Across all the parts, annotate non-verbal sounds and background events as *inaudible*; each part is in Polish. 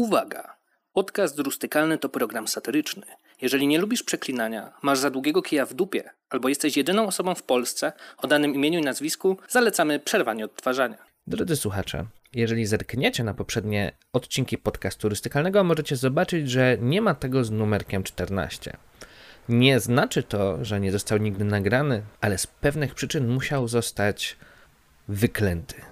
Uwaga! Podcast rustykalny to program satyryczny. Jeżeli nie lubisz przeklinania, masz za długiego kija w dupie, albo jesteś jedyną osobą w Polsce o danym imieniu i nazwisku, zalecamy przerwanie odtwarzania. Drodzy słuchacze, jeżeli zerkniecie na poprzednie odcinki podcastu turystykalnego, możecie zobaczyć, że nie ma tego z numerkiem 14. Nie znaczy to, że nie został nigdy nagrany, ale z pewnych przyczyn musiał zostać wyklęty.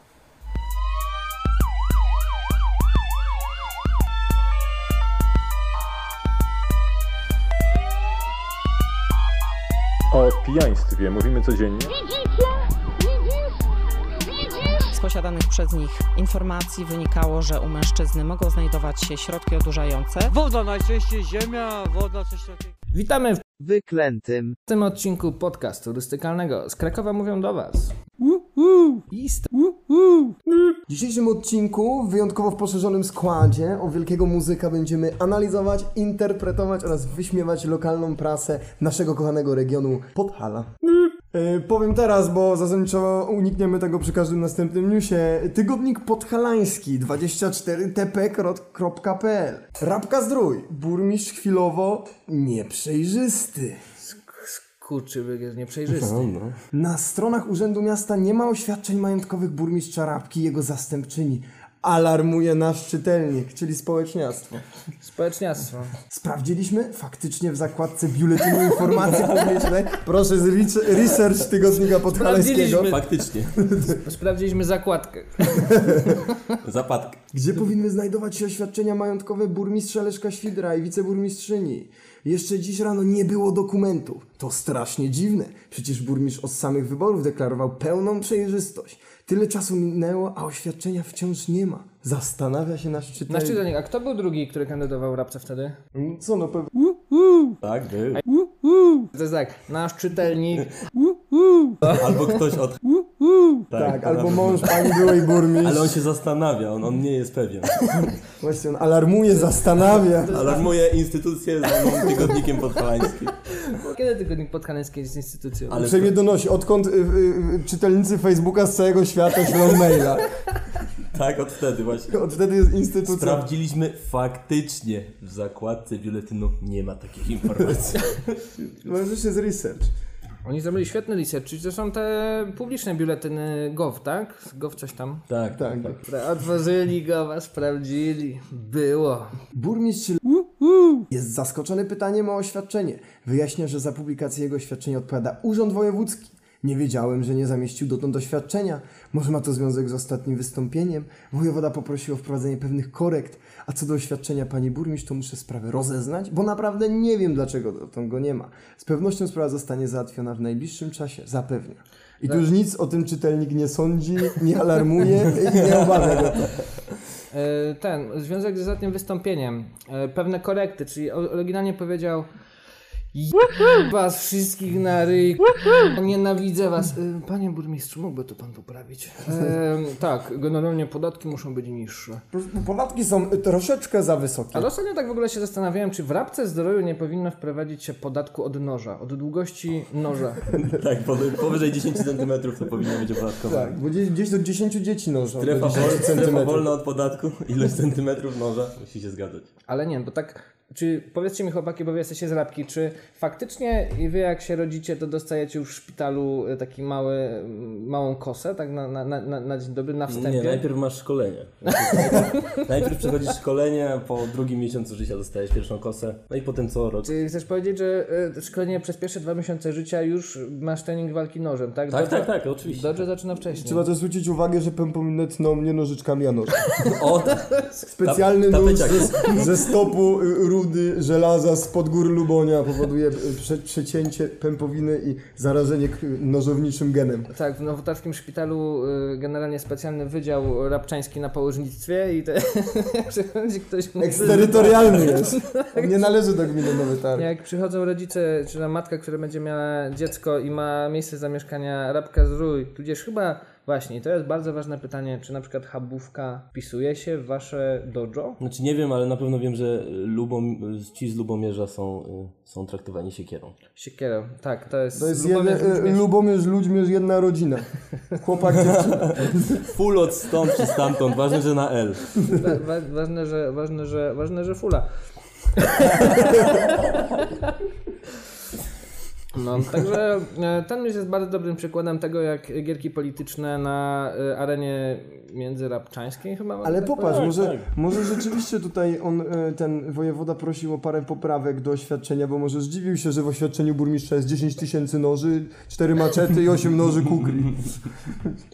Pijaństwie mówimy codziennie. Z posiadanych przez nich informacji wynikało, że u mężczyzny mogą znajdować się środki odurzające. Woda najczęściej ziemia, woda coś takiego. Witamy w wyklętym. tym odcinku podcastu turystykalnego. Z Krakowa mówią do Was. Ist. W dzisiejszym odcinku, wyjątkowo w poszerzonym składzie, o wielkiego muzyka będziemy analizować, interpretować oraz wyśmiewać lokalną prasę naszego kochanego regionu Podhala. Yy, powiem teraz, bo zasadniczo unikniemy tego przy każdym następnym newsie. Tygodnik podhalański 24tp.pl Rabka Zdrój. Burmistrz chwilowo nieprzejrzysty. Kurczy, jest nieprzejrzysty. Na stronach Urzędu Miasta nie ma oświadczeń majątkowych burmistrza Rabki i jego zastępczyni. Alarmuje nasz czytelnik, czyli społeczniactwo. Społeczniactwo. Sprawdziliśmy faktycznie w zakładce Biuletynu Informacji Publicznej. Proszę z re- research tygodnika podhaleskiego. Faktycznie. *laughs* Sprawdziliśmy zakładkę. *laughs* Zapadkę. Gdzie powinny znajdować się oświadczenia majątkowe burmistrza Leszka Świdra i wiceburmistrzyni? Jeszcze dziś rano nie było dokumentów. To strasznie dziwne. Przecież burmistrz od samych wyborów deklarował pełną przejrzystość. Tyle czasu minęło, a oświadczenia wciąż nie ma. Zastanawia się nasz Nasz czytelnik. czytelnik, a kto był drugi, który kandydował rabce wtedy? Co no pewnie... Tak, był. To jest tak, nasz czytelnik. Albo ktoś od... Tak, albo mąż pani byłej burmistrz. Ale on się zastanawia, on, on nie jest pewien. *laughs* Właśnie on alarmuje, zastanawia. Alarmuje instytucję zwaną tygodnikiem podhalańskim. *laughs* Kiedy tygodnik podhalański jest instytucją? Ale Uprzejmie donosi, odkąd y, y, y, czytelnicy Facebooka z całego świata ślą maila. *laughs* tak, od wtedy właśnie. Od wtedy jest instytucja. Sprawdziliśmy faktycznie w zakładce biuletynu nie ma takich informacji. Może jeszcze jest research. Oni zrobili świetny research, czyli to są te publiczne biuletyny GOV, tak? GOV coś tam. Tak, Tak. Które Otworzyli GOVa, sprawdzili. Było. Burmistrz jest zaskoczony pytaniem o oświadczenie. Wyjaśnia, że za publikację jego oświadczenia odpowiada Urząd Wojewódzki. Nie wiedziałem, że nie zamieścił dotąd oświadczenia. Może ma to związek z ostatnim wystąpieniem. Wojewoda poprosił o wprowadzenie pewnych korekt. A co do oświadczenia pani burmistrz, to muszę sprawę rozeznać, bo naprawdę nie wiem, dlaczego dotąd go nie ma. Z pewnością sprawa zostanie załatwiona w najbliższym czasie, zapewnia. I tu już nic o tym czytelnik nie sądzi, nie alarmuje i nie obawia go to. E, Ten, związek z ostatnim wystąpieniem. E, Pewne korekty, czyli oryginalnie powiedział "Je- was wszystkich na ryj, nienawidzę was. E, Panie burmistrzu, mógłby to pan poprawić? E, tak, generalnie podatki muszą być niższe. Podatki są troszeczkę za wysokie. Ale ostatnio tak w ogóle się zastanawiałem, czy w rabce zdrowiu nie powinno wprowadzić się podatku od noża, od długości noża. *laughs* tak po, powyżej 10 cm to powinno być opodatkowane. Tak, bo gdzieś, gdzieś do 10 dzieci nożą. Strefa, do 10 wol, strefa wolna od podatku, ilość centymetrów noża, musi się zgadzać. Ale nie, bo tak, czy powiedzcie mi chłopaki, bo wy jesteście z rabki, czy faktycznie i wy jak się rodzicie, to dostajecie już w szpitalu e, taki mały, m, małą kosę, tak na, na, na, na- dzień dobry, na wstępie? Nie, najpierw masz szkolenie. *laughs* Najpierw, przechodzisz szkolenie, a po drugim miesiącu życia dostajesz pierwszą kosę, no i potem co rok. Czy chcesz powiedzieć, że e, szkolenie przez pierwsze dwa miesiące życia już masz trening walki nożem, tak? Tak, Dobrze- tak, tak, oczywiście. Dobrze zaczyna wcześniej. Trzeba też zwrócić uwagę, że pępominę tną mnie nożyczkami, a nóż. O, Specjalny Ta- nóż tapeciak. ze, ze stopu y, rudy żelaza spod gór Lubonia powoduje prze, przecięcie pępowiny i zarażenie nożowniczym genem. Tak, w Nowotarskim Szpitalu y, generalnie specjalny wydział rabczański na położnictwie i te, jak *laughs* przychodzi ktoś mówi, Eksterytorialny *laughs* jest. Nie należy do gminy Nowy Targ. Jak przychodzą rodzice, czy na matka, która będzie miała dziecko i ma miejsce zamieszkania rabka z rój, tudzież chyba Właśnie, i to jest bardzo ważne pytanie, czy na przykład habówka wpisuje się w wasze dojo? Znaczy nie wiem, ale na pewno wiem, że Lubom, ci z Lubomierza są, y, są traktowani siekierą. Siekierą, tak, to jest... To jest Lubomierz jeden, Ludźmierz. Lubomierz, Ludźmierz, jedna rodzina. *laughs* Chłopak, dziewczyna. Full od stąd czy stamtąd, ważne, że na L. Wa- wa- ważne, że, ważne, że, ważne, że fula. *laughs* No, *laughs* także e, ten już jest bardzo dobrym przykładem tego, jak gierki polityczne na e, arenie międzyrabczańskiej chyba. Ale tak popatrz, może, może rzeczywiście tutaj on, e, ten wojewoda prosił o parę poprawek do oświadczenia, bo może zdziwił się, że w oświadczeniu burmistrza jest 10 tysięcy noży, 4 maczety i 8 noży kukli.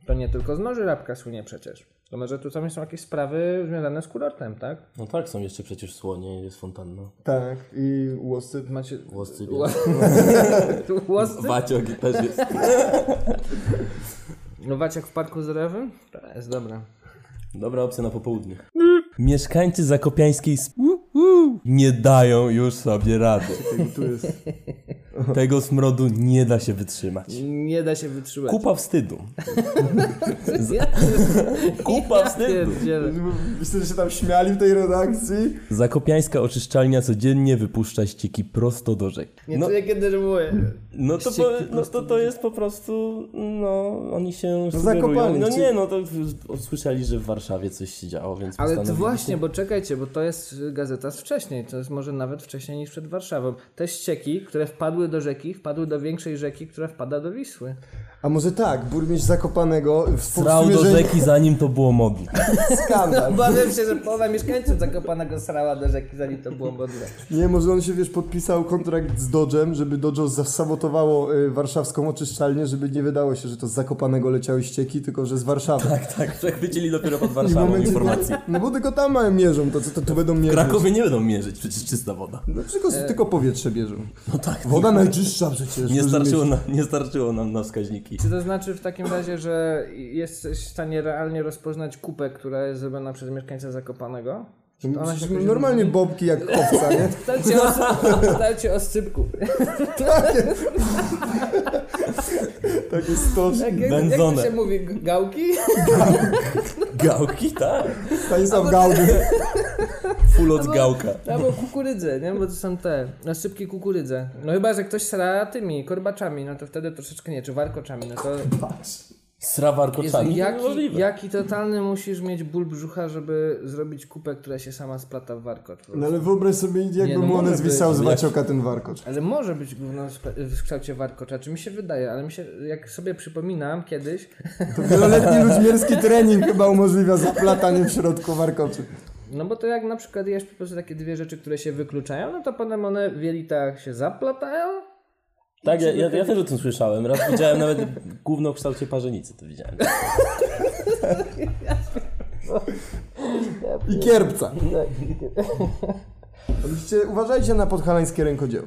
To nie tylko z noży rabka słynie przecież. To może tu tam są jakieś sprawy związane z kurortem, tak? No tak, są jeszcze przecież słonie, jest fontanna. Tak, i łosy. Macie... Łoscy, Ła- Łoscy? Waciok też jest. *laughs* No Waciak w parku zdrowym? To jest dobra. Dobra opcja na popołudnie. Mieszkańcy Zakopiańskiej sp- nie dają już sobie rady. Tu jest. *laughs* Tego smrodu nie da się wytrzymać. Nie da się wytrzymać. Kupa wstydu. *laughs* Ja, *laughs* Kupa ja wstydu. Myślę, że się tam śmiali w tej redakcji. Zakopiańska oczyszczalnia codziennie wypuszcza ścieki prosto do rzek. Nie No, czuję kiedy żałuję. no, to, po, no to to jest po prostu, no oni się zakopali, sugerują. No nie, no to usłyszeli, że w Warszawie coś się działo, więc Ale to właśnie, bo czekajcie, bo to jest gazeta z wcześniej, to jest może nawet wcześniej niż przed Warszawą. Te ścieki, które wpadły do rzeki, wpadły do większej rzeki, która wpada do Wisły. A może tak, burmistrz Zakopanego w Srał do rzeki zanim to było modne. *laughs* Skandal. Obawiam się, że połowa mieszkańców Zakopanego srała do rzeki, zanim to było modne. Nie, może on się, wiesz, podpisał kontrakt z Dodge'em, żeby Dodge zasabotowało y, warszawską oczyszczalnię, żeby nie wydało się, że to z Zakopanego leciały ścieki, tylko że z Warszawy. Tak, tak, przechwycili dopiero pod w Warszawą momencie, informację. no bo tylko tam mają mierzą, to co to tu będą W mierzyć? Krakowie nie będą mierzyć, przecież czysta woda. No tylko, tylko powietrze bierzą. No tak. Woda najczystsza przecież. Nie starczyło, na, nie starczyło nam na wskaźniki. Czy to znaczy w takim razie, że jesteś w stanie realnie rozpoznać kupę, która jest zrobiona przez mieszkańca Zakopanego? Normalnie bobki jak owca, nie? *laughs* Dajcie o, *laughs* dajcie o scypku. *laughs* Takie stożki. Jak, jak, jak to się mówi? Gałki? Gałki, tak. Stanisław Gaudy. Full od gałka. Albo kukurydze, nie? Bo to są te nasypki kukurydze. No chyba, że ktoś sra tymi korbaczami, no to wtedy troszeczkę nie, czy warkoczami, no to... Sra warkoczami? jaki, jaki totalny musisz mieć ból brzucha, żeby zrobić kupę, która się sama splata w warkocz. No ale wyobraź sobie, jakby no mu one może zwisał z wacioka ten warkocz. Ale może być gówno w kształcie warkocza, czy mi się wydaje, ale mi się, jak sobie przypominam kiedyś, To wieloletni *laughs* luźmierski trening chyba umożliwia zaplatanie w środku warkoczy. No bo to jak na przykład jesz po prostu takie dwie rzeczy, które się wykluczają, no to potem one w jelitach się zaplatają. Tak, ja, ja, ja też o tym słyszałem. Raz widziałem nawet gówno w kształcie parzenicy, to widziałem. I kierpca. Oczywiście uważajcie na podhalańskie rękodzieło.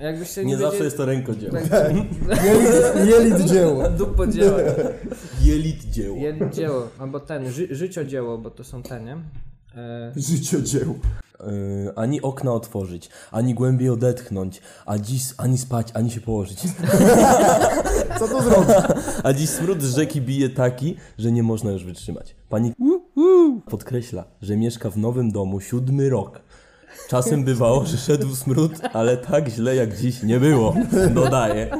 A Jakbyście nie, Nie zawsze wiedzieli- jest to rękodzieło. Jelit, jelit dzieło. Dupo dzieło. Jelit dzieło. Jelit dzieło, albo ten, ży, życiodzieło, bo to są te, nie? E, Życiodzieło. Yy, ani okna otworzyć, ani głębiej odetchnąć, a dziś ani spać, ani się położyć. *laughs* Co to zrobić? *laughs* A dziś smród z rzeki bije taki, że nie można już wytrzymać. Pani podkreśla, że mieszka w nowym domu siódmy rok. Czasem bywało, że szedł smród, ale tak źle jak dziś nie było. Dodaje.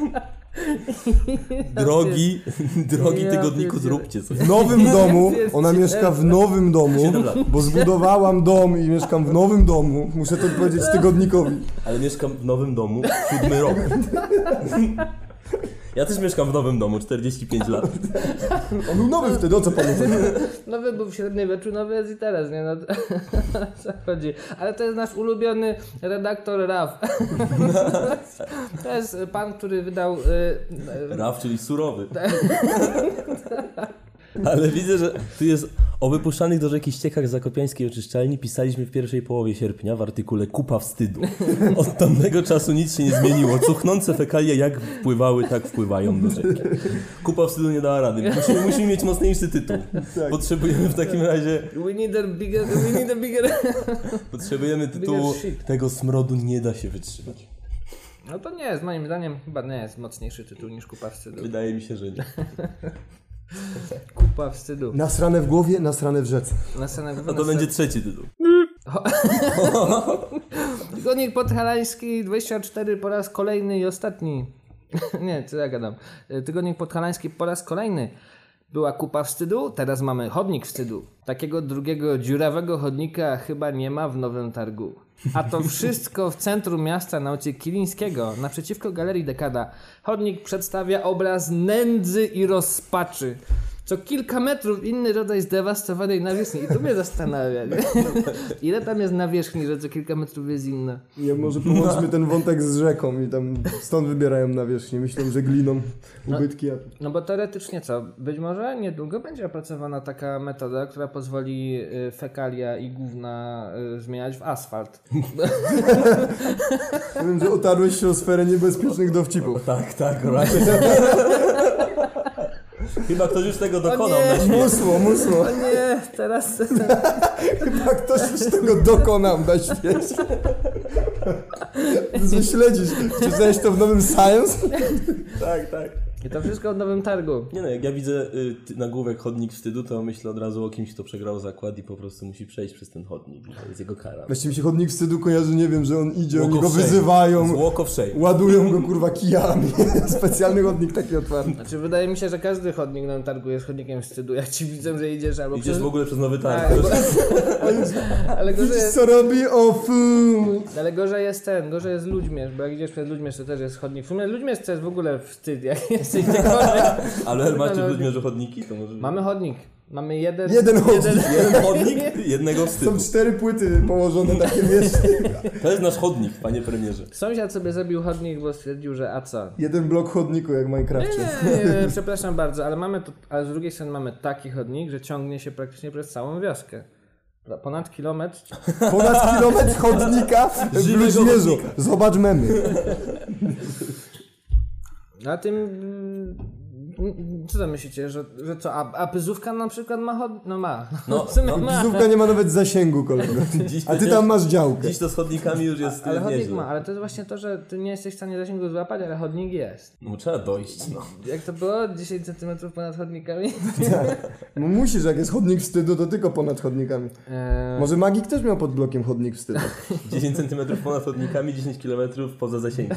Drogi, *laughs* drogi Ja tygodniku, zróbcie coś. W nowym *laughs* domu, ona mieszka w nowym domu, bo zbudowałam dom i mieszkam w nowym domu. Muszę to powiedzieć tygodnikowi. Ale mieszkam w nowym domu siódmy rok. *laughs* Ja też mieszkam w nowym domu, 45 lat. On był nowy wtedy, o co panu chodzi? nowy był w średniowieczu, nowy jest i teraz, nie? No, *laughs* co chodzi. Ale to jest nasz ulubiony redaktor Raf. *laughs* to jest pan, który wydał... Y, Raf, czyli surowy. *laughs* Ale widzę, że tu jest o wypuszczanych do rzeki ściekach zakopiańskiej oczyszczalni pisaliśmy w pierwszej połowie sierpnia w artykule Kupa wstydu. Od tamtego czasu nic się nie zmieniło. Cuchnące fekalia jak wpływały, tak wpływają do rzeki. Kupa wstydu nie dała rady. Musimy, musimy mieć mocniejszy tytuł. Potrzebujemy w takim razie we need a bigger... We need a bigger... potrzebujemy tytułu. Tego smrodu nie da się wytrzymać. No to nie jest, moim zdaniem, chyba nie jest mocniejszy tytuł niż Kupa Wstydu. Wydaje mi się, że nie. *laughs* Kupa wstydu. Nasrane w głowie, nasrane w rzece. Na scenę No to będzie trzeci tytuł. *laughs* Tygodnik Podhalański 24 po raz kolejny i ostatni. *laughs* Nie, co ja gadam. Tygodnik Podhalański po raz kolejny. Była kupa wstydu, teraz mamy chodnik wstydu. Takiego drugiego dziurawego chodnika chyba nie ma w Nowym Targu. A to wszystko w centrum miasta na ulicy Kilińskiego, naprzeciwko Galerii Dekada. Chodnik przedstawia obraz nędzy i rozpaczy. Co kilka metrów inny rodzaj zdewastowanej nawierzchni. I to mnie zastanawia. Nie? *laughs* Ile tam jest nawierzchni, że co kilka metrów jest inna? Ja może połączmy ten wątek z rzeką i tam stąd wybierają na wierzchnię. Myślą, że gliną ubytki. A... No bo teoretycznie co? Być może niedługo będzie opracowana taka metoda, która pozwoli y, fekalia i gówna y, zmieniać w asfalt. *laughs* Wiem, że otarłeś się o sferę niebezpiecznych dowcipów. Tak, tak, right. *laughs* Chyba ktoś już tego dokonał nie. na świecie. Musło, musło. O nie, teraz... *laughs* Chyba ktoś już tego dokonał na świecie. Ty śledzisz. Czytałeś to w nowym Science? Tak, tak. I to wszystko w Nowym Targu. Nie no, jak ja widzę y, nagłówek chodnik wstydu, to myślę od razu o kimś, kto przegrał zakład i po prostu musi przejść przez ten chodnik. To jest jego kara. Właściwie mi się chodnik wstydu kojarzy, nie wiem, że on idzie, oni Walk go of shame. wyzywają, ładują go kurwa kijami. *laughs* Specjalny chodnik taki otwarty. Znaczy wydaje mi się, że każdy chodnik na Targu jest chodnikiem wstydu. Jak ci widzę, że idziesz albo Idziesz w ogóle przez nowy Tak, targ. bo... *laughs* ale, gorzej jest, co robi? O fu. ale gorzej jest ten, gorzej jest Ludźmierz, bo jak idziesz przez Ludźmierz, to też jest chodnik. W sumie Ludźmierz to jest w ogóle wstyd, jak jesteś gdziekolwiek. *laughs* Ale macie w Ludmierzu chodniki? To może... Mamy chodnik. Mamy jeden... Jeden chodnik. *laughs* Jeden chodnik, jednego wstydu. Są cztery płyty położone takie wiesz. To jest nasz chodnik, panie premierze. Sąsiad sobie zrobił chodnik, bo stwierdził, że a co? Jeden blok chodniku jak w Minecrafcie. Nie, nie, nie, przepraszam bardzo, ale mamy tu, ale z drugiej strony mamy taki chodnik, że ciągnie się praktycznie przez całą wioskę. Ponad kilometr. Ponad kilometr chodnika w Ludźmierzu. Zobacz memy. Na tym. Co tam myślicie, że, że co? A, a pyzówka na przykład ma chod... No ma. No, *laughs* no, ma. Wizytówka nie ma nawet zasięgu, kolego. *laughs* A ty tam masz działkę. Dziś to z chodnikami już jest Ale chodnik nieźle. ma, ale to jest właśnie to, że ty nie jesteś w stanie zasięgu złapać, ale chodnik jest. No trzeba dojść, no. Jak to było? 10 cm ponad chodnikami? *laughs* No musisz, jak jest chodnik wstydu, to tylko ponad chodnikami. Eee, Może Magik też miał pod blokiem chodnik wstydu. 10 cm ponad chodnikami, 10 km poza zasięgiem.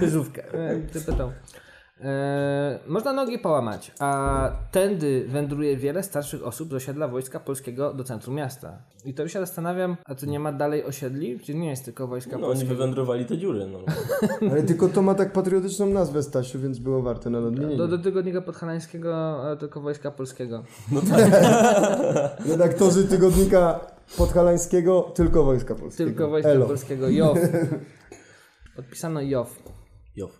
Pyzówkę. Eee, Ty pytał. Eee, można nogi połamać, a tędy wędruje wiele starszych osób z osiedla Wojska Polskiego do centrum miasta. I to już się zastanawiam, a to nie ma dalej osiedli? Czy nie jest tylko Wojska No oni Polskiego? wywędrowali te dziury, no. *laughs* Ale tylko to ma tak patriotyczną nazwę, Stasiu, więc było warte na nadmienienie. Do, do tygodnika podhalańskiego e, tylko Wojska Polskiego. *laughs* Redaktorzy tygodnika podhalańskiego, tylko Wojska Polskiego. Tylko Wojska Elo. Polskiego. JOW. *laughs* Podpisano JOW. Jow.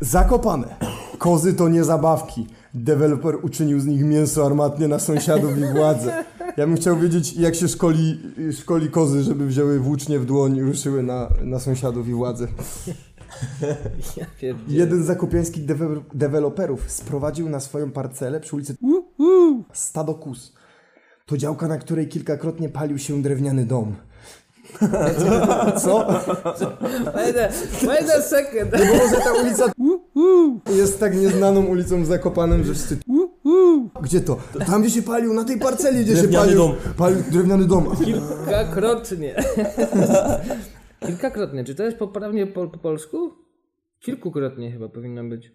Zakopane. Kozy to nie zabawki. Deweloper uczynił z nich mięso armatnie na sąsiadów i władzę. Ja bym chciał wiedzieć, jak się szkoli, szkoli kozy, żeby wzięły włócznie w dłoń i ruszyły na, na sąsiadów i władzę. *laughs* Ja pierdzielę. Jeden z zakopiańskich dewe- deweloperów sprowadził na swoją parcelę przy ulicy stado kus. To działka, na której kilkakrotnie palił się drewniany dom. *laughs* Co? Wait a, wait a second. Bo może ta ulica jest tak nieznaną ulicą w Zakopanem, że wszyscy Gdzie to? Tam gdzie się palił, na tej parceli gdzie Drewniany się palił. dom. Palił drewniany dom. Kilkakrotnie. Kilkakrotnie. Czy to jest poprawnie po, po polsku? Kilkukrotnie chyba powinno być.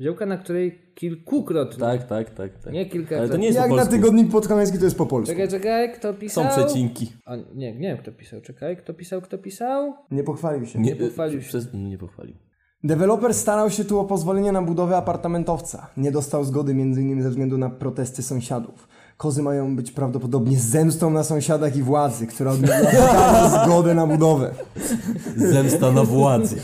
Działka, na której kilkukrotnie. Tak, tak, tak, tak. Nie kilkakrotnie. Ale to nie jest Jak po na polsku. tygodnik podhalański to jest po polsku. Czekaj, czekaj, kto Są pisał? przecinki. A, nie, nie wiem kto pisał, czekaj, kto pisał, kto pisał? Nie pochwalił się. Nie pochwalił się. Przez, no, nie pochwalił. Deweloper starał się tu o pozwolenie na budowę apartamentowca. Nie dostał zgody m.in. ze względu na protesty sąsiadów. Kozy mają być prawdopodobnie zemstą na sąsiadach i władzy, która odmówiła *laughs* zgodę na budowę. Zemsta na władzy.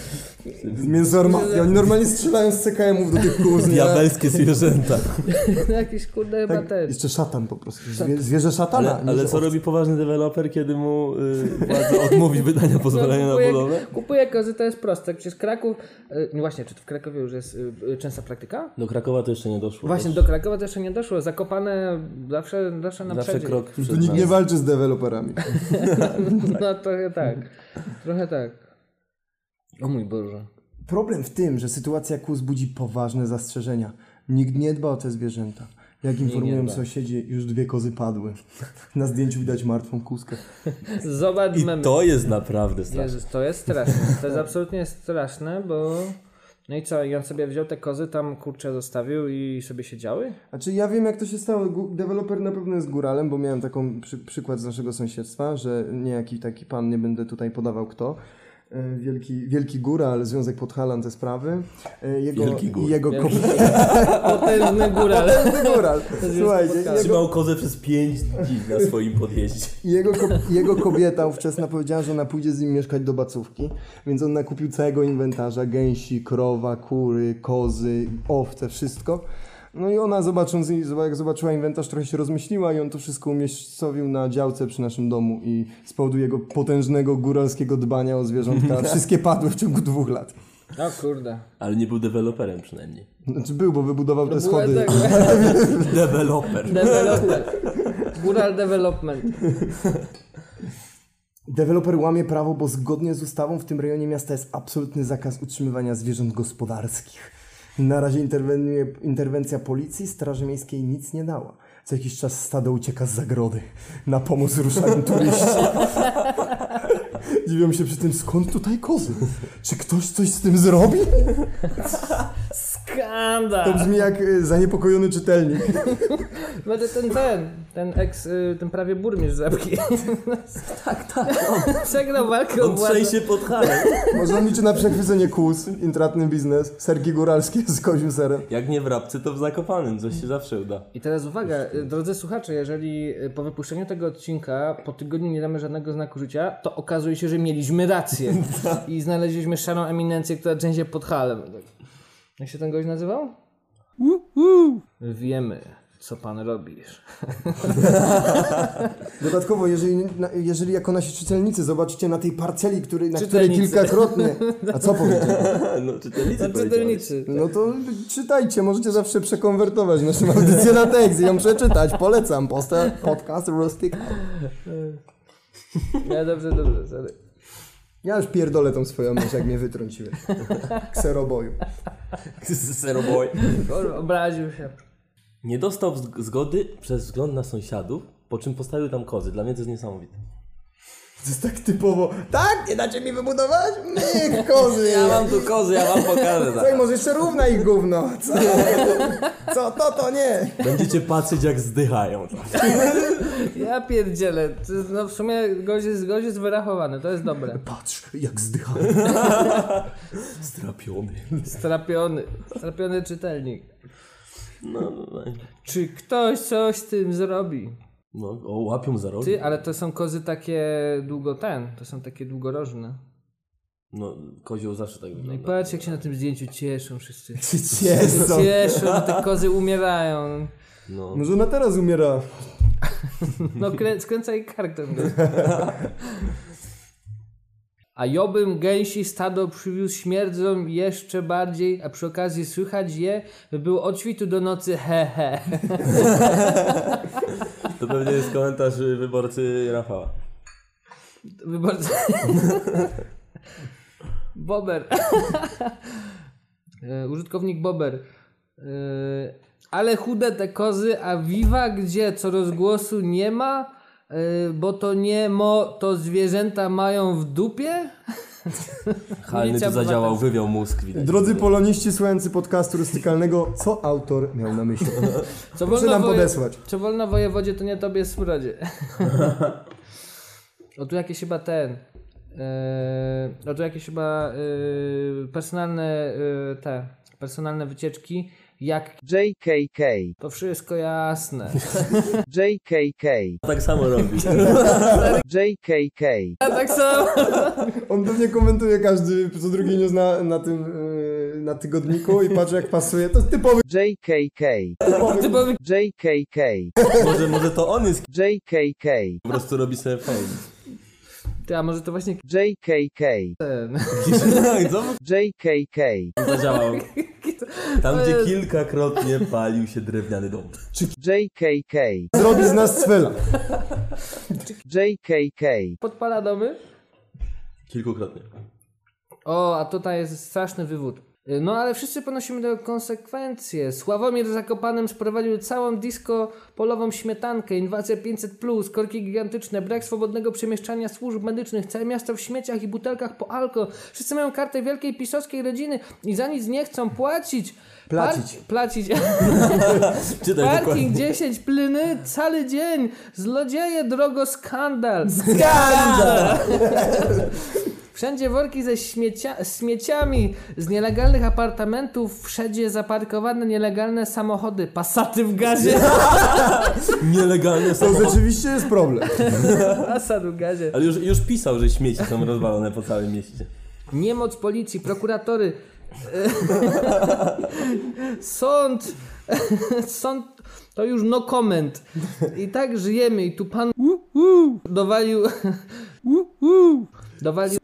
Mięso armatnie. Oni normalnie strzelają z CKM-ów do tych kóz. Diabelskie zwierzęta. *laughs* Jakiś kurde chyba Tak, też. jeszcze szatan po prostu. Zwie, zwierzę szatana. Ale, ale co robi poważny deweloper, kiedy mu y, *laughs* władza odmówi wydania pozwolenia na kupuję, budowę? kupuję kozy, to jest proste. Przecież Kraków... y, No właśnie, czy to w Krakowie już jest y, y, częsta praktyka? Do Krakowa to jeszcze nie doszło. Właśnie, do Krakowa to jeszcze nie doszło. Zakopane zawsze, zawsze na Zawsze krok Tu nikt nie walczy z deweloperami. *laughs* No trochę tak. Trochę tak. O mój Boże. Problem w tym, że sytuacja KUS budzi poważne zastrzeżenia. Nikt nie dba o te zwierzęta. Jak informują sąsiedzi, już dwie kozy padły. *laughs* Na zdjęciu widać martwą kózkę. *laughs* Zobacz I memy. to jest naprawdę straszne. Jezus, to jest straszne. To jest absolutnie straszne, bo... No i co, i on sobie wziął te kozy, tam kurczę zostawił i sobie siedziały? Znaczy ja wiem jak to się stało. Deweloper na pewno jest góralem, bo miałem taką przy, przykład z naszego sąsiedztwa, że niejaki taki pan, nie będę tutaj podawał kto, wielki, wielki góral, Związek Podhalan te sprawy. e, Jego, Wielki gór. Jego Wielki kobieta. *laughs* Potężny góral. góral. Słuchajcie, jego, Trzymał kozę przez 5 dni na swoim podjeździe. jego, ko, jego kobieta ówczesna powiedziała, że ona pójdzie z nim mieszkać do bacówki, więc on nakupił całego inwentarza, gęsi, krowa, kury, kozy, owce, wszystko. No i ona zobacząc, jak zobaczyła inwentarz, trochę się rozmyśliła i on to wszystko umiejscowił na działce przy naszym domu i z powodu jego potężnego góralskiego dbania o zwierzątka *laughs* wszystkie padły w ciągu dwóch lat. O kurde. Ale nie był deweloperem przynajmniej. Znaczy był, bo wybudował te Była schody. tak, *laughs* Deweloper. developer. Góral development. Deweloper łamie prawo, bo zgodnie z ustawą w tym rejonie miasta jest absolutny zakaz utrzymywania zwierząt gospodarskich. Na razie interwencja policji, Straży Miejskiej nic nie dała. Co jakiś czas stado ucieka z zagrody. Na pomoc ruszają turyści. *laughs* Dziwią się przy tym, skąd tutaj kozy? Czy ktoś coś z tym zrobi? *laughs* To Skandal! brzmi jak y, zaniepokojony czytelnik. *laughs* Będę ten, ten, ten ex, y, ten prawie burmistrz Zabki. *laughs* tak, tak. Przegrał walkę o On władzę. trzęsie pod halem. Może on liczy na przechwycenie kóz, intratny biznes, serki góralskie z kozim serem. Jak nie w Rabce, to w Zakopanym. Coś się zawsze uda. I teraz uwaga, y, drodzy słuchacze, jeżeli po wypuszczeniu tego odcinka po tygodniu nie damy żadnego znaku życia, to okazuje się, że mieliśmy rację. *laughs* I znaleźliśmy szarą eminencję, która część pod halem. Jak się ten gość nazywał? Wiemy, co pan robisz. *laughs* Dodatkowo, jeżeli, jeżeli jako nasi czytelnicy zobaczycie na tej parceli, który, na której kilkakrotnie... *laughs* A co powiedziałem? No, czytelnicy powiedziałeś. czytelnicy. No to czytajcie, możecie zawsze przekonwertować naszą audycję na tekst i ją przeczytać. Polecam. Posta, podcast Rustic. No dobrze, dobrze, sorry. Ja już pierdolę tą swoją myśl, jak mnie wytrąciłeś. *laughs* Kseroboju. Kurwa, Obraził się. Nie dostał zgody przez wzgląd na sąsiadów, po czym postawił tam kozy. Dla mnie to jest niesamowite. To jest tak typowo. Tak? Nie dacie mi wybudować? Myk, kozy! Ja mam tu kozy, ja wam pokażę. Co, i może jeszcze równa ich gówno? Co? Co? To, to nie. Będziecie patrzeć jak zdychają. Ja pierdzielę. No w sumie gość jest, gość jest wyrachowany, to jest dobre. Patrz, jak zdycha. Strapiony. Strapiony. Strapiony czytelnik. No, no, no. Czy ktoś coś z tym zrobi? No o, łapią za rogi. Ty, ale to są kozy takie długo ten, to są takie długorożne. No, kozioł zawsze tak No i wygląda. patrz jak się na tym zdjęciu cieszą wszyscy. *laughs* Cieszą. Cieszą, te kozy umierają. No. Może ona teraz umiera. *laughs* No krę, skręcaj kartę. A jobym gęsi stado przywiózł śmierdzą jeszcze bardziej, a przy okazji słychać je, by było od świtu do nocy he he. *laughs* To pewnie jest komentarz wyborcy Rafała. Wyborcy. Bober. E, Użytkownik Bober. E, Ale chude te kozy, a Viva gdzie co rozgłosu nie ma? E, Bo to nie mo, to zwierzęta mają w dupie? *laughs* Halny tu zadziałał, wywiał mózg, widać. Drodzy poloniści słuchający podcastu rustykalnego, co autor miał na myśli? *laughs* Co Proszę nam woje- podesłać. Co wolno wojewodzie, to nie tobie smrodzie. *laughs* o tu jakieś chyba ten. Yy, o tu jakieś chyba yy, personalne yy, te personalne wycieczki. Jak JKK, to wszystko jasne. *laughs* JKK, Tak samo robi. *laughs* JKK, A tak samo. On pewnie komentuje każdy co drugi news na, na tym yy, na tygodniku i patrzy jak pasuje. To jest typowy JKK, Typowy JKK, Może, może to on jest JKK, po prostu robi sobie fame. Ty, a może to właśnie JKK, ten. *laughs* Co JKK, zadziałał? Tam, gdzie kilkakrotnie *laughs* palił się drewniany dom. JKK, zrobi z nas cwela. *laughs* JKK, Podpala domy. Kilkukrotnie. O, a tutaj jest straszny wywód. No ale wszyscy ponosimy tego konsekwencje. Sławomir Zakopanem sprowadził całą disco polową śmietankę, inwazję 500+, korki gigantyczne, brak swobodnego przemieszczania służb medycznych, całe miasto w śmieciach i butelkach po alko. Wszyscy mają kartę wielkiej pisowskiej rodziny i za nic nie chcą płacić. Placić. Par- placić. *laughs* Parking dokładnie. 10 plyny cały dzień. Zlodzieje drogo skandal. Skandal! *laughs* Wszędzie worki ze śmiecia śmieciami, z nielegalnych apartamentów, wszędzie zaparkowane nielegalne samochody, pasaty w gazie, *laughs* Nielegalne są. To rzeczywiście jest problem. *laughs* pasat w gazie. Ale już, już pisał, że śmieci są rozwalone po całym mieście. Niemoc policji, prokuratory, *laughs* sąd, sąd to już no comment. I tak żyjemy i tu pan dowalił, dowalił,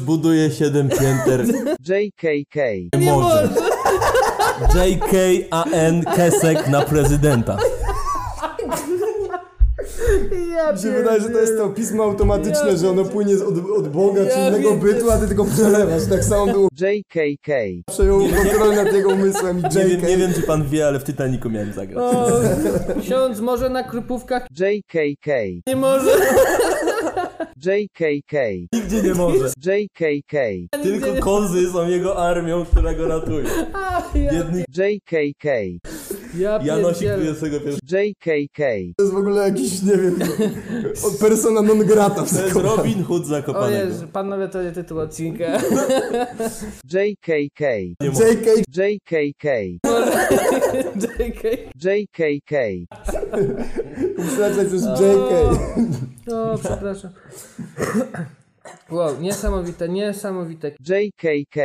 Buduje 7 pięter. *laughs* JKK. Nie może. JKAN Kesek na prezydenta. ja Mi się wydaje, że to jest to pismo automatyczne, że ono płynie od, od Boga czy Ja innego wiem. bytu, a ty tylko przelewasz. Tak samo było. JKK. Przejął kontrolę nad jego umysłem i Nie wiem, JK. nie wiem, czy pan wie, ale w Titanicu miałem zagrać. O, ksiądz może na krupówkach JKK. nie może. JKK. Nigdzie nie może. JKK. Tylko kozy są jego armią, która go ratuje. Biedny JKK. Ja Janosik pierdzielę. 21. JKK. To jest w ogóle jakiś, nie wiem, od persona non grata w To jest Zakopanem. Robin Hood O Zakopanego. Jezu, panowie, to nie tytuł odcinka. JKK. Nie może. JK. JKK. JK. JKK. Myślałem, że to jest JK. O, przepraszam. Wow, niesamowite, niesamowite. JKK.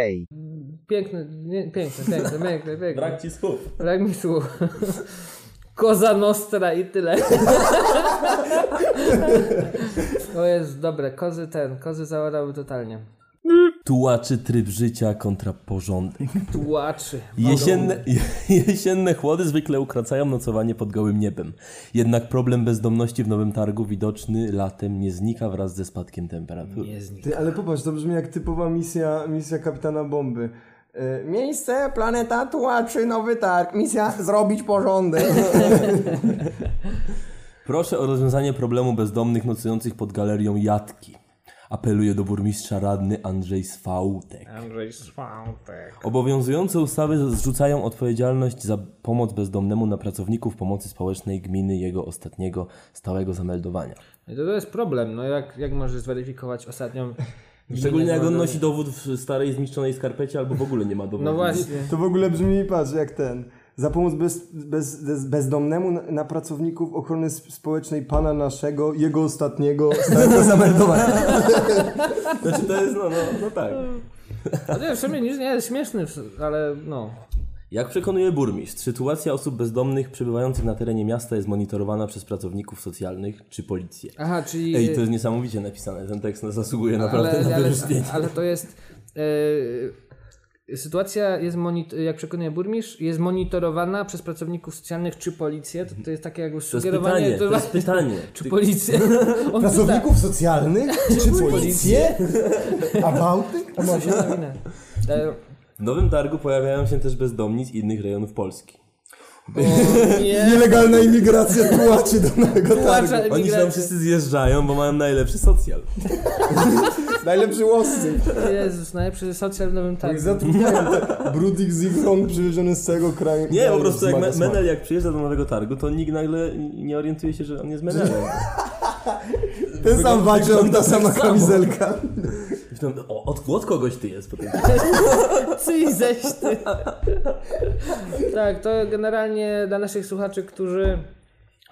Piękne, nie, piękne, piękne, piękne, piękne. Brak ci słów. Brak mi słów. Koza Nostra i tyle. O jest dobre, kozy ten, kozy zaorały totalnie. Tułaczy tryb życia kontra porządek. Tłaczy. Jesienne, *laughs* jesienne chłody zwykle ukracają nocowanie pod gołym niebem. Jednak problem bezdomności w Nowym Targu widoczny latem nie znika wraz ze spadkiem temperatury. Nie znik. Ty, ale popatrz, to brzmi jak typowa misja, misja kapitana bomby. E, Miejsce, planeta, tułaczy, nowy targ. Misja zrobić porządek. *laughs* Proszę o rozwiązanie problemu bezdomnych nocujących pod galerią Jatki. Apeluje do burmistrza radny Andrzej Swałtek. Andrzej Swałtek. Obowiązujące ustawy zrzucają odpowiedzialność za pomoc bezdomnemu na pracowników pomocy społecznej gminy jego ostatniego stałego zameldowania. I to, to jest problem, no jak, jak możesz zweryfikować ostatnią... *laughs* Szczególnie jak on nosi dowód w starej zniszczonej skarpecie albo w ogóle nie ma dowodu. No właśnie. To w ogóle brzmi, patrz, jak ten. Za pomoc bez, bez, bez, bezdomnemu na, na pracowników ochrony sp- społecznej pana naszego, jego ostatniego zameldowania. *laughs* Znaczy to jest, no, no, no tak. No nie, w sumie nic nie jest śmieszny, ale no. Jak przekonuje burmistrz, sytuacja osób bezdomnych przebywających na terenie miasta jest monitorowana przez pracowników socjalnych czy policję. Aha, czyli... Ej, to jest niesamowicie napisane, ten tekst zasługuje naprawdę ale, na ale, wyróżnienie. ale to jest... E, sytuacja jest, jak przekonuje burmistrz, jest monitorowana przez pracowników socjalnych czy policję. To, to jest takie jakby To jest sugerowanie... pytanie, to jest pytanie. *laughs* Czy Ty- policję? *laughs* On Pracowników socjalnych? *laughs* Czy policję? A Bałtyk? pyta, co się nowinę. E, W Nowym Targu pojawiają się też bezdomni z innych rejonów Polski. o, nie. Nielegalna imigracja tułaczy do nowego targu. Oni się tam wszyscy zjeżdżają, bo mają najlepszy socjal. Najlepszy łoscy. Jezus, najlepszy socjal w Nowym Jak Targu. zatrudniają te Brudik Zigron przywieziony z całego kraju. Nie, po prostu jak Me-. Menel jak przyjeżdża do Nowego Targu, to nikt nagle nie orientuje się, że on jest Menelem. *laughs* Ten sam wacion, ta sama samo. kamizelka. O, od, od kogoś ty jest potem. Cyj ześ ty. tak, to generalnie dla naszych słuchaczy, którzy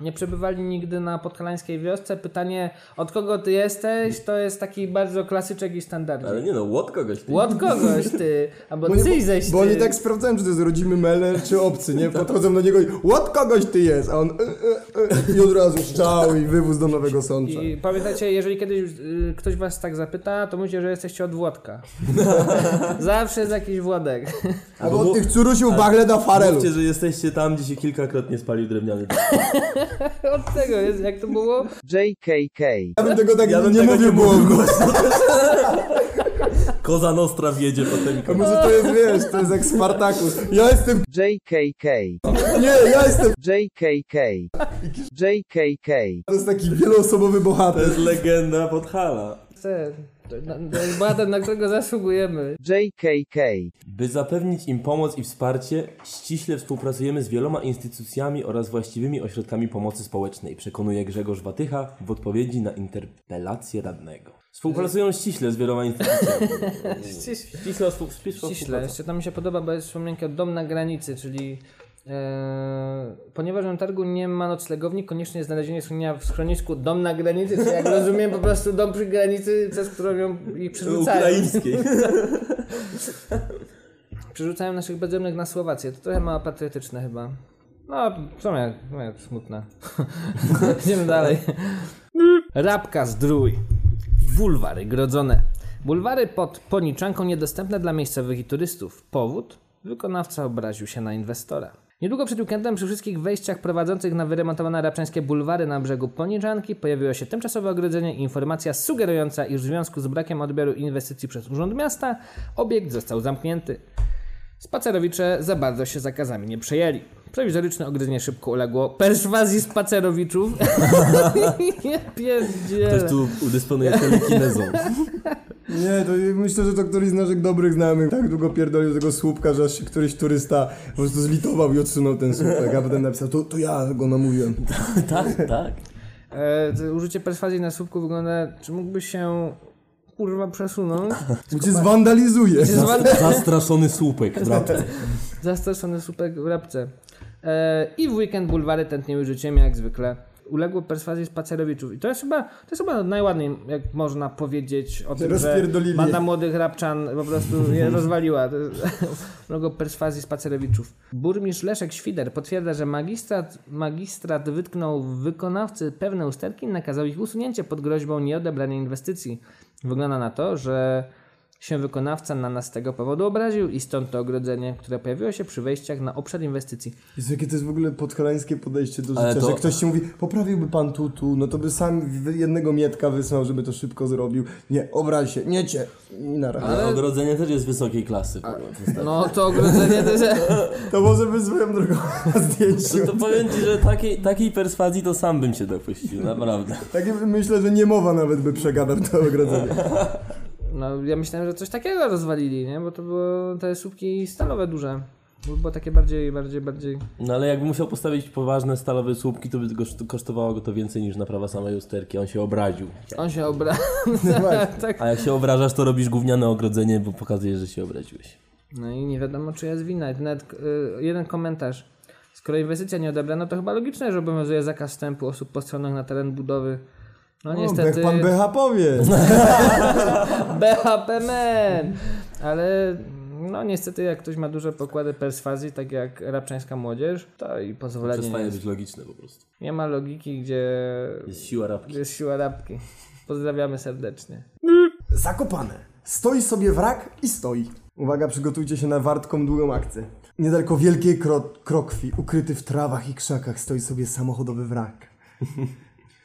nie przebywali nigdy na podhalańskiej wiosce, pytanie od kogo ty jesteś, to jest taki bardzo klasyczek i standardzik. Ale nie no, od kogoś ty. Od kogoś ty, albo Bo, nie, cyj ześ ty. bo oni tak sprawdzają, czy to jest rodzimy Meller, czy obcy, nie? *laughs* Podchodzą do niego i od kogoś ty jest, a on y, y, y, i od razu szczał i wywóz do Nowego Sącza. I pamiętajcie, jeżeli kiedyś y, ktoś was tak zapyta, to mówcie, że jesteście od Włodka. *laughs* Zawsze jest jakiś Włodek. Albo od tych curusiów Bagleda Farelu. Mówcie, że jesteście tam, gdzie się kilkakrotnie spalił drewniany. *laughs* *laughs* Od tego jest, jak to było? JKK. Ja bym tego tak Ja bym nie tego mówił nie było głosie. *laughs* Koza Nostra wjedzie potem. A może to jest, wiesz, to jest jak Spartakus. Ja jestem... JKK. Nie, ja jestem... JKK. JKK. To jest taki wieloosobowy To bohater. jest legenda Podhala. Ten, to, na- którego zasługujemy. JKK. By zapewnić im pomoc i wsparcie, ściśle współpracujemy z wieloma instytucjami oraz właściwymi ośrodkami pomocy społecznej, przekonuje Grzegorz Watycha w odpowiedzi na interpelację radnego. Współpracują ściśle z wieloma instytucjami. *laughs* Ściśle, ściśle, Ściśle. Jeszcze to mi się podoba, bo jest wspomnienka o dom na granicy, czyli ponieważ na targu nie ma noclegowni, koniecznie znalezienie schronienia w schronisku dom na granicy, czyli jak rozumiem po prostu dom przy granicy, przez którą ją ich przerzucają. Ukraińskiej. *laughs* Przerzucają naszych bezdomnych na Słowację. To trochę mało patriotyczne chyba. No, sumie, w sumie smutne. *laughs* Idziemy dalej. Rabka zdrój. Bulwary grodzone. Bulwary pod Poniczanką niedostępne dla miejscowych i turystów. Powód? Wykonawca obraził się na inwestora. Niedługo przed weekendem przy wszystkich wejściach prowadzących na wyremontowane rabczańskie bulwary na brzegu Poniczanki pojawiło się tymczasowe ogrodzenie i informacja sugerująca, iż w związku z brakiem odbioru inwestycji przez Urząd Miasta obiekt został zamknięty. Spacerowicze za bardzo się zakazami nie przejęli. Prowizoryczne ogrodzenie szybko uległo perswazji spacerowiczów. *laughs* nie pierdzielę. Ktoś tu udysponuje telekinezą. Nie, to myślę, że to któryś z naszych dobrych znajomych tak długo pierdolił tego słupka, że aż się któryś turysta po prostu zlitował i odsunął ten słupek, a potem napisał, to, to ja go namówiłem. tak, tak. E, użycie perswazji na słupku wygląda, czy mógłby się kurwa przesunąć? Bo cię zwandalizuje. Zwa- Zastraszony słupek. *laughs* Prawda? Zastraszony słupek w rabce. E, I w weekend bulwary tętniły życiem jak zwykle. Uległo perswazji spacerowiczów. I to jest chyba, to jest chyba najładniej, jak można powiedzieć o tym, że banda młodych rabczan po prostu je rozwaliła. Uległo *laughs* perswazji spacerowiczów. Burmistrz Leszek Świder potwierdza, że magistrat, magistrat wytknął wykonawcy pewne usterki i nakazał ich usunięcie pod groźbą nieodebrania inwestycji. Wygląda na to, że się wykonawca na nas z tego powodu obraził i stąd to ogrodzenie, które pojawiło się przy wejściach na obszar inwestycji. Jezu, jakie to jest w ogóle podhalańskie podejście do życia, to- że ktoś ci mówi, poprawiłby pan tu, tu, no to by sam jednego mietka wysłał, żeby to szybko zrobił. Nie, obraź się, nie cię. I na razie. Ale ogrodzenie też jest wysokiej klasy. To, No to ogrodzenie to jest... *laughs* To może by swoją drogą na zdjęciu. to powiem ci, że takiej, takiej perswazji to sam bym się dopuścił, naprawdę. Takie myślę, że niemowa nawet by przegadał to ogrodzenie. *laughs* No ja myślałem, że coś takiego rozwalili, nie? Bo to były te słupki stalowe duże. Bo było takie bardziej, bardziej, bardziej... No ale jakby musiał postawić poważne stalowe słupki, to by go kosztowało go to więcej niż naprawa samej usterki. On się obraził. On się obra... *laughs* *laughs* tak. A jak się obrażasz, to robisz gówniane ogrodzenie, bo pokazujesz, że się obraziłeś. No i nie wiadomo, czy jest wina. Nawet y, jeden komentarz. Skoro inwestycja nie odebrana, to chyba logiczne, że obowiązuje zakaz wstępu osób postronnych na teren budowy. No O, niestety... jak pan BH powie. *laughs* BHP Man! Ale no niestety jak ktoś ma duże pokłady perswazji, tak jak rabczańska młodzież, to i pozwolenie nie, Przestaje jest. być logiczne po prostu. nie ma logiki, gdzie Jest siła rapki. gdzie jest siła rabki. Pozdrawiamy serdecznie. Zakopane. Stoi sobie wrak i stoi. Uwaga, przygotujcie się na wartką długą akcję. Niedaleko wielkiej kro krokwi, ukryty w trawach i krzakach, stoi sobie samochodowy wrak.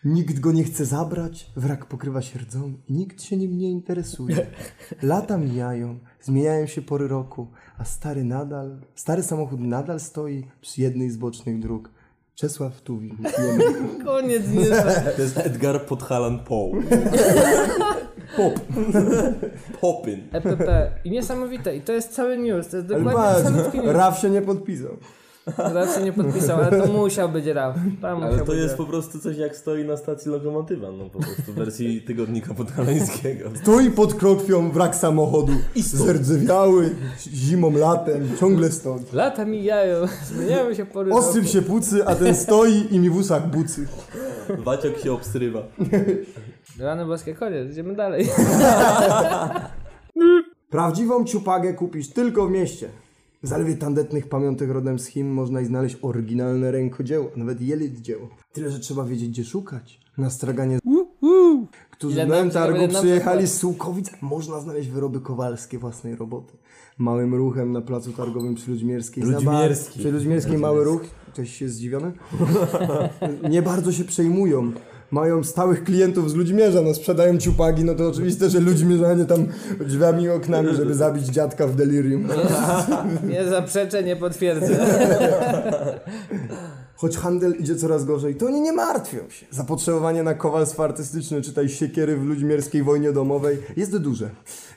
Nikt go nie chce zabrać, wrak pokrywa się rdzą i nikt się nim nie interesuje. *laughs* Lata mijają, zmieniają się pory roku, a stary nadal, stary samochód nadal stoi przy jednej z bocznych dróg. Czesław Tuwim. *laughs* Koniec nie To jest Edgar Podhalan Poe. *laughs* Pop. Popyn. EPP. I niesamowite. I to jest cały news. To jest dokładnie. Raf się nie podpisał. Się nie podpisał, ale to musiał być Raf. Tam Ale musiał to być jest Raf. po prostu coś jak stoi na stacji lokomotywa, no po prostu w wersji tygodnika podhalańskiego. Stoi pod krokwią wrak samochodu. I. Zerdzewiały, zimą, latem, ciągle stoi. Lata mijają, *laughs* zmieniają się pory Ostrym roku. się pucy, a ten stoi i mi w usach bucy. Waciok się obstrywa. Rany boskie, koniec. Idziemy dalej. Prawdziwą ciupagę kupisz tylko w mieście. W zalewie tandetnych pamiątek rodem z Chin można i znaleźć oryginalne rękodzieło, nawet jelit dzieło. Tyle, że trzeba wiedzieć, gdzie szukać. Na straganie którzy ile targu przyjechali z Sułkowic, można znaleźć wyroby kowalskie własnej roboty. Małym ruchem na placu targowym przy Ludźmierskiej. Ludźmierski. Przy Ludźmierskiej mały ruch. Ktoś się zdziwiony? *laughs* Nie bardzo się przejmują. Mają stałych klientów z Ludźmierza, no sprzedają ciupagi, no to oczywiste, że Ludźmierzanie tam drzwiami i oknami, żeby zabić dziadka w delirium. *laughs* Nie zaprzeczę, nie potwierdzę. *laughs* Choć handel idzie coraz gorzej, to oni nie martwią się. Zapotrzebowanie na kowalstwo artystyczne, czytaj siekiery w ludźmierskiej wojnie domowej, jest duże.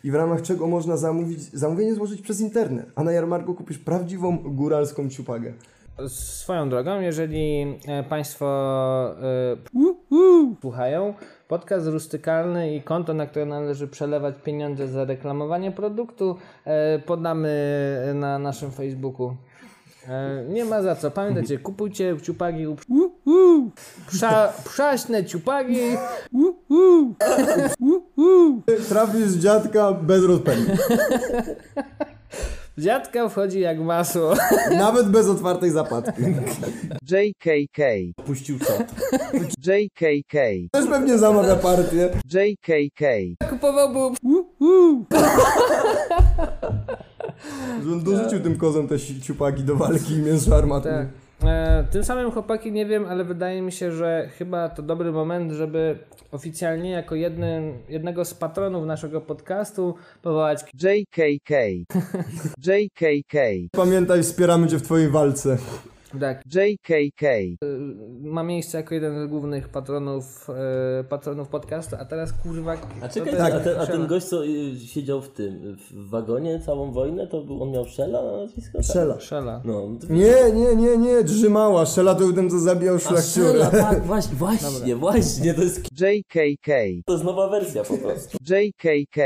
I w ramach czego można zamówić, zamówienie złożyć przez internet, a na jarmarku kupisz prawdziwą góralską ciupagę. Swoją drogą, jeżeli e, Państwo e, słuchają, podcast rustykalny i konto, na które należy przelewać pieniądze za reklamowanie produktu, e, podamy na naszym Facebooku. Nie ma za co. Pamiętajcie, kupujcie ciupagi u Psza, pszaśne ciupagi. Trafisz z dziadka bez rozpędu. *laughs* Dziadka wchodzi jak masło. *laughs* Nawet bez otwartej zapadki. JKK. Puścił czat. JKK. Też pewnie zamawia partię. JKK. Kupowałby *laughs* Że on dorzucił tym kozom te ciupagi do walki i mięso armatne. Tak. E, tym samym chłopaki nie wiem, ale wydaje mi się, że chyba to dobry moment, żeby oficjalnie jako jednym, jednego z patronów naszego podcastu powołać JKK. JKK. *laughs* Pamiętaj, wspieramy cię w twojej walce. Tak, JKK. ma miejsce jako jeden z głównych patronów e, patronów podcastu, a teraz kurwa A czekaj, to jest a, ten, a ten gość, co y, siedział w tym, w wagonie całą wojnę, to był, on miał Szela na nazwisko? Szela. Szela. No. Nie, nie, nie, nie, drzymała. Szela to był ten, co zabijał szlachciura. Szela, tak, właśnie, właśnie, właśnie, to jest, JKK. to jest nowa wersja po prostu. JKK.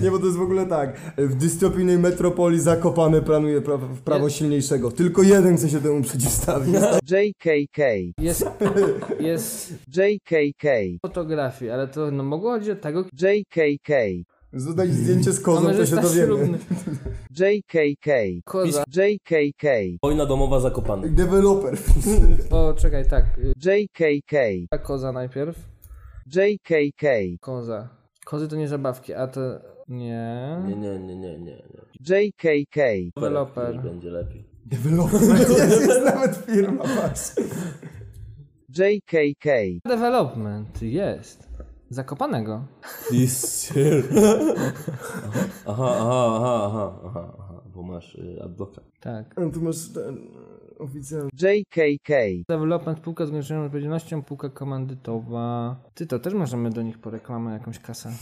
Nie, bo to jest w ogóle tak. W dystopijnej metropolii Zakopane planuje pra prawo silniejszego. Tylko jeden chce się temu przeciwstawić. *laughs* JKK. Jest, jest JKK. fotografii, ale to no mogło chodzić o tego, JKK. Zadać zdjęcie z a kozą, to się dowiemy. *laughs* JKK. Koza. JKK. Wojna domowa zakopana. Deweloper. *laughs* O, czekaj, tak. JKK. Koza najpierw. JKK. Koza. Kozy to nie zabawki, a to... Nie. Nie, nie, nie, nie, nie. JKK. Deweloper. Już będzie lepiej. Deweloper. *laughs* Jest, jest *laughs* nawet firma, patrz. JKK. Development jest. Zakopanego. This. Aha, aha, aha, aha, aha, aha, bo masz y, adblocka. Tak. A tu masz ten oficjalny. JKK. Development, spółka z ograniczoną odpowiedzialnością, spółka komandytowa. Ty to też możemy do nich po reklamę jakąś kasę. *laughs*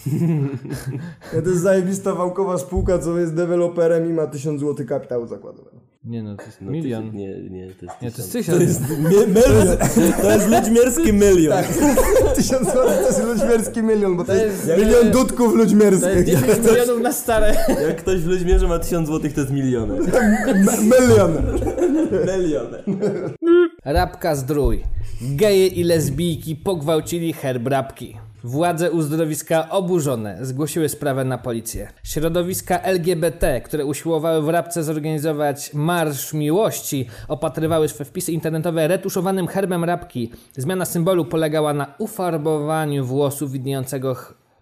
Ja, to jest zajebista wałkowa spółka, co jest deweloperem i ma 1000 zł kapitału zakładowego. Nie no, to jest No, milion. tysiąc- Nie, nie, to jest Nie, to jest tysiąc. tysiąc. Mie- milion. To jest ludźmierski milion. *laughs* 1000 zł to jest ludźmierski milion, bo to, To jest, jest- milion dudków To ludźmierskich. jest 10 milionów na stare. Jak ktoś w Ludźmierze ma tysiąc złotych, to jest miliony. M- milion. Miliony. Rabka zdrój. Geje i lesbijki pogwałcili herb rabki. Władze uzdrowiska oburzone zgłosiły sprawę na policję. Środowiska LGBT, które usiłowały w Rabce zorganizować Marsz Miłości, opatrywały swe wpisy internetowe retuszowanym herbem rabki. Zmiana symbolu polegała na ufarbowaniu włosów widniejącego,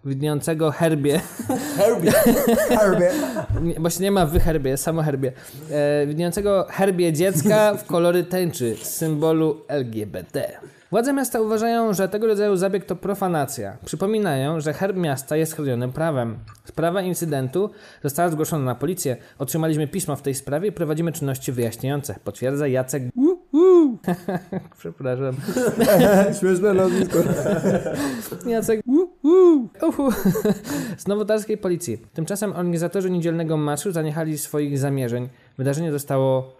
widniejącego herbie. *laughs* Herbie. Herbie. Nie, Właśnie nie ma w herbie, jest samo herbie. E, widniejącego herbie dziecka w kolory tęczy, symbolu LGBT. Władze miasta uważają, że tego rodzaju zabieg to profanacja. Przypominają, że herb miasta jest chronionym prawem. Sprawa incydentu została zgłoszona na policję. Otrzymaliśmy pismo w tej sprawie i prowadzimy czynności wyjaśniające. Potwierdza Jacek. *laughs* Przepraszam. *laughs* Śmieszne nazwisko. *laughs* Jacek. Uhu. Z nowotarskiej policji. Tymczasem organizatorzy niedzielnego marszu zaniechali swoich zamierzeń. Wydarzenie zostało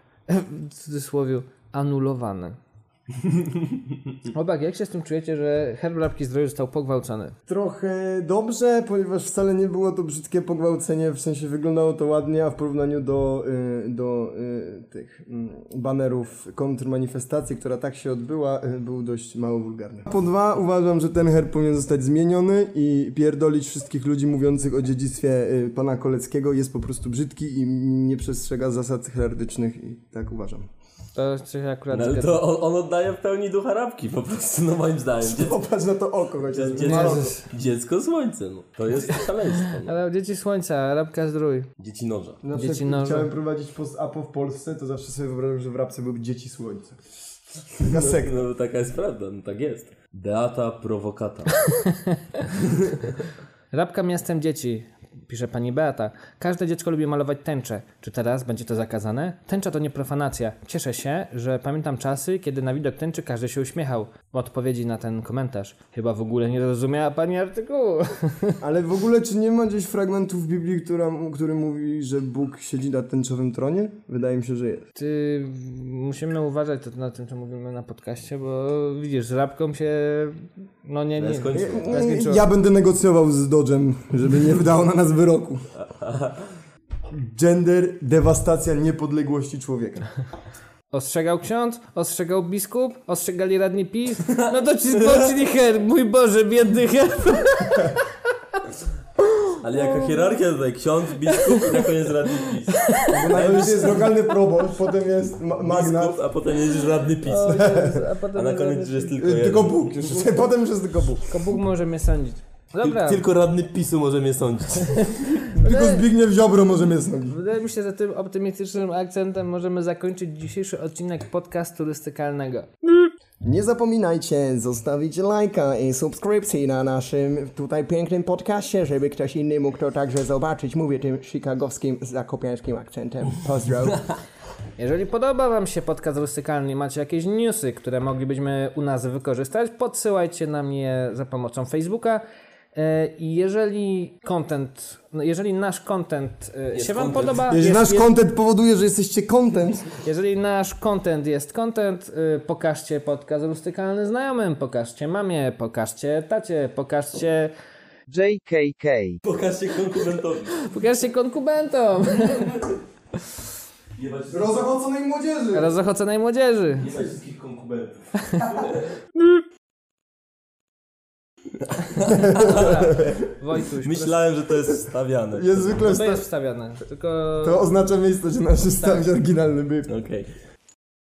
w cudzysłowie anulowane. *laughs* Chłopak, jak się z tym czujecie, że herb Rabki Zdroju został pogwałcony? Trochę dobrze, ponieważ wcale nie było to brzydkie pogwałcenie, w sensie wyglądało to ładnie, a w porównaniu do, y, do y, tych mm, banerów kontrmanifestacji, która tak się odbyła, y, był dość mało wulgarny. Po dwa, uważam, że ten herb powinien zostać zmieniony i pierdolić wszystkich ludzi mówiących o dziedzictwie pana Koleckiego jest po prostu brzydki i nie przestrzega zasad heraldycznych i tak uważam. To się akurat No, ale zgadza. to on, on oddaje w pełni ducha rabki po prostu, no moim zdaniem. *laughs* Popatrz na to oko chociaż. dziecko, dziecko słońce, no. To jest szaleństwo. No. Ale dzieci słońca, Rabka Zdrój. Dzieci noża. Zawsze Dzieci jak nowe. chciałem prowadzić post apo w Polsce, to zawsze sobie wyobrażam, że w rapce były dzieci słońca. Taka sekta. No taka jest prawda, no tak jest. Beata prowokata. *laughs* Rabka miastem dzieci, pisze pani Beata. Każde dziecko lubi malować tęczę. Czy teraz będzie to zakazane? Tęcza to nie profanacja. Cieszę się, że pamiętam czasy, kiedy na widok tęczy każdy się uśmiechał. W odpowiedzi na ten komentarz. Chyba w ogóle nie rozumiała pani artykułu. *laughs* Ale w ogóle czy nie ma gdzieś fragmentu w Biblii, która, który mówi, że Bóg siedzi na tęczowym tronie? Wydaje mi się, że jest. Ty, musimy uważać to na tym, co mówimy na podcaście, bo widzisz, z rabką się, no nie, nie, skończyło. nie skończyło. Ja będę negocjował z Dodge'em, żeby nie wydało na nas wyroku. Gender, dewastacja niepodległości człowieka. Ostrzegał ksiądz, ostrzegał biskup, ostrzegali radni PiS. No to ci zboczyli herb, mój Boże, biedny herb. Ale jaka hierarchia tutaj? Ksiądz, biskup i na koniec radny PiS. Bo najpierw jest lokalny proboszcz, potem jest ma- magnat, Biskup, a potem jedziesz radny PiS. A potem A na koniec już jest tylko jeden. tylko Bóg. Już, potem już jest tylko Bóg. Tylko Bóg może mnie sądzić. Dobra, Tylko radny PiSu może mnie sądzić. *laughs* Tylko Zbigniew Ziobro może mnie sądzić. wydaje mi się, że tym optymistycznym akcentem możemy zakończyć dzisiejszy odcinek podcastu turystykalnego. Nie zapominajcie zostawić lajka i subskrypcji na naszym tutaj pięknym podcaście, żeby ktoś inny mógł to także zobaczyć. Mówię tym chicagowskim, zakopiańskim akcentem. Pozdro. *laughs* Jeżeli podoba Wam się podcast turystykalny i macie jakieś newsy, które moglibyśmy u nas wykorzystać, podsyłajcie nam je za pomocą Facebooka. E, I jeżeli content, no jeżeli nasz content e, się Wam content. podoba, Jeżeli jest, nasz jest, content powoduje, że jesteście content, *laughs* jeżeli nasz content jest content, y, pokażcie podcast rustykalny znajomym, pokażcie mamie, pokażcie tacie, pokażcie, JKK. Pokażcie konkurentowi. *laughs* pokażcie konkubentom, rozochoconej młodzieży. rozochoconej młodzieży. Nie wszystkich konkubentów. *laughs* *laughs* Wojtuś, Myślałem, że to jest wstawiane. Jest zwykle to sta- jest wstawiane, tylko... to oznacza miejsce, gdzie należy stawić oryginalny byk. Okej.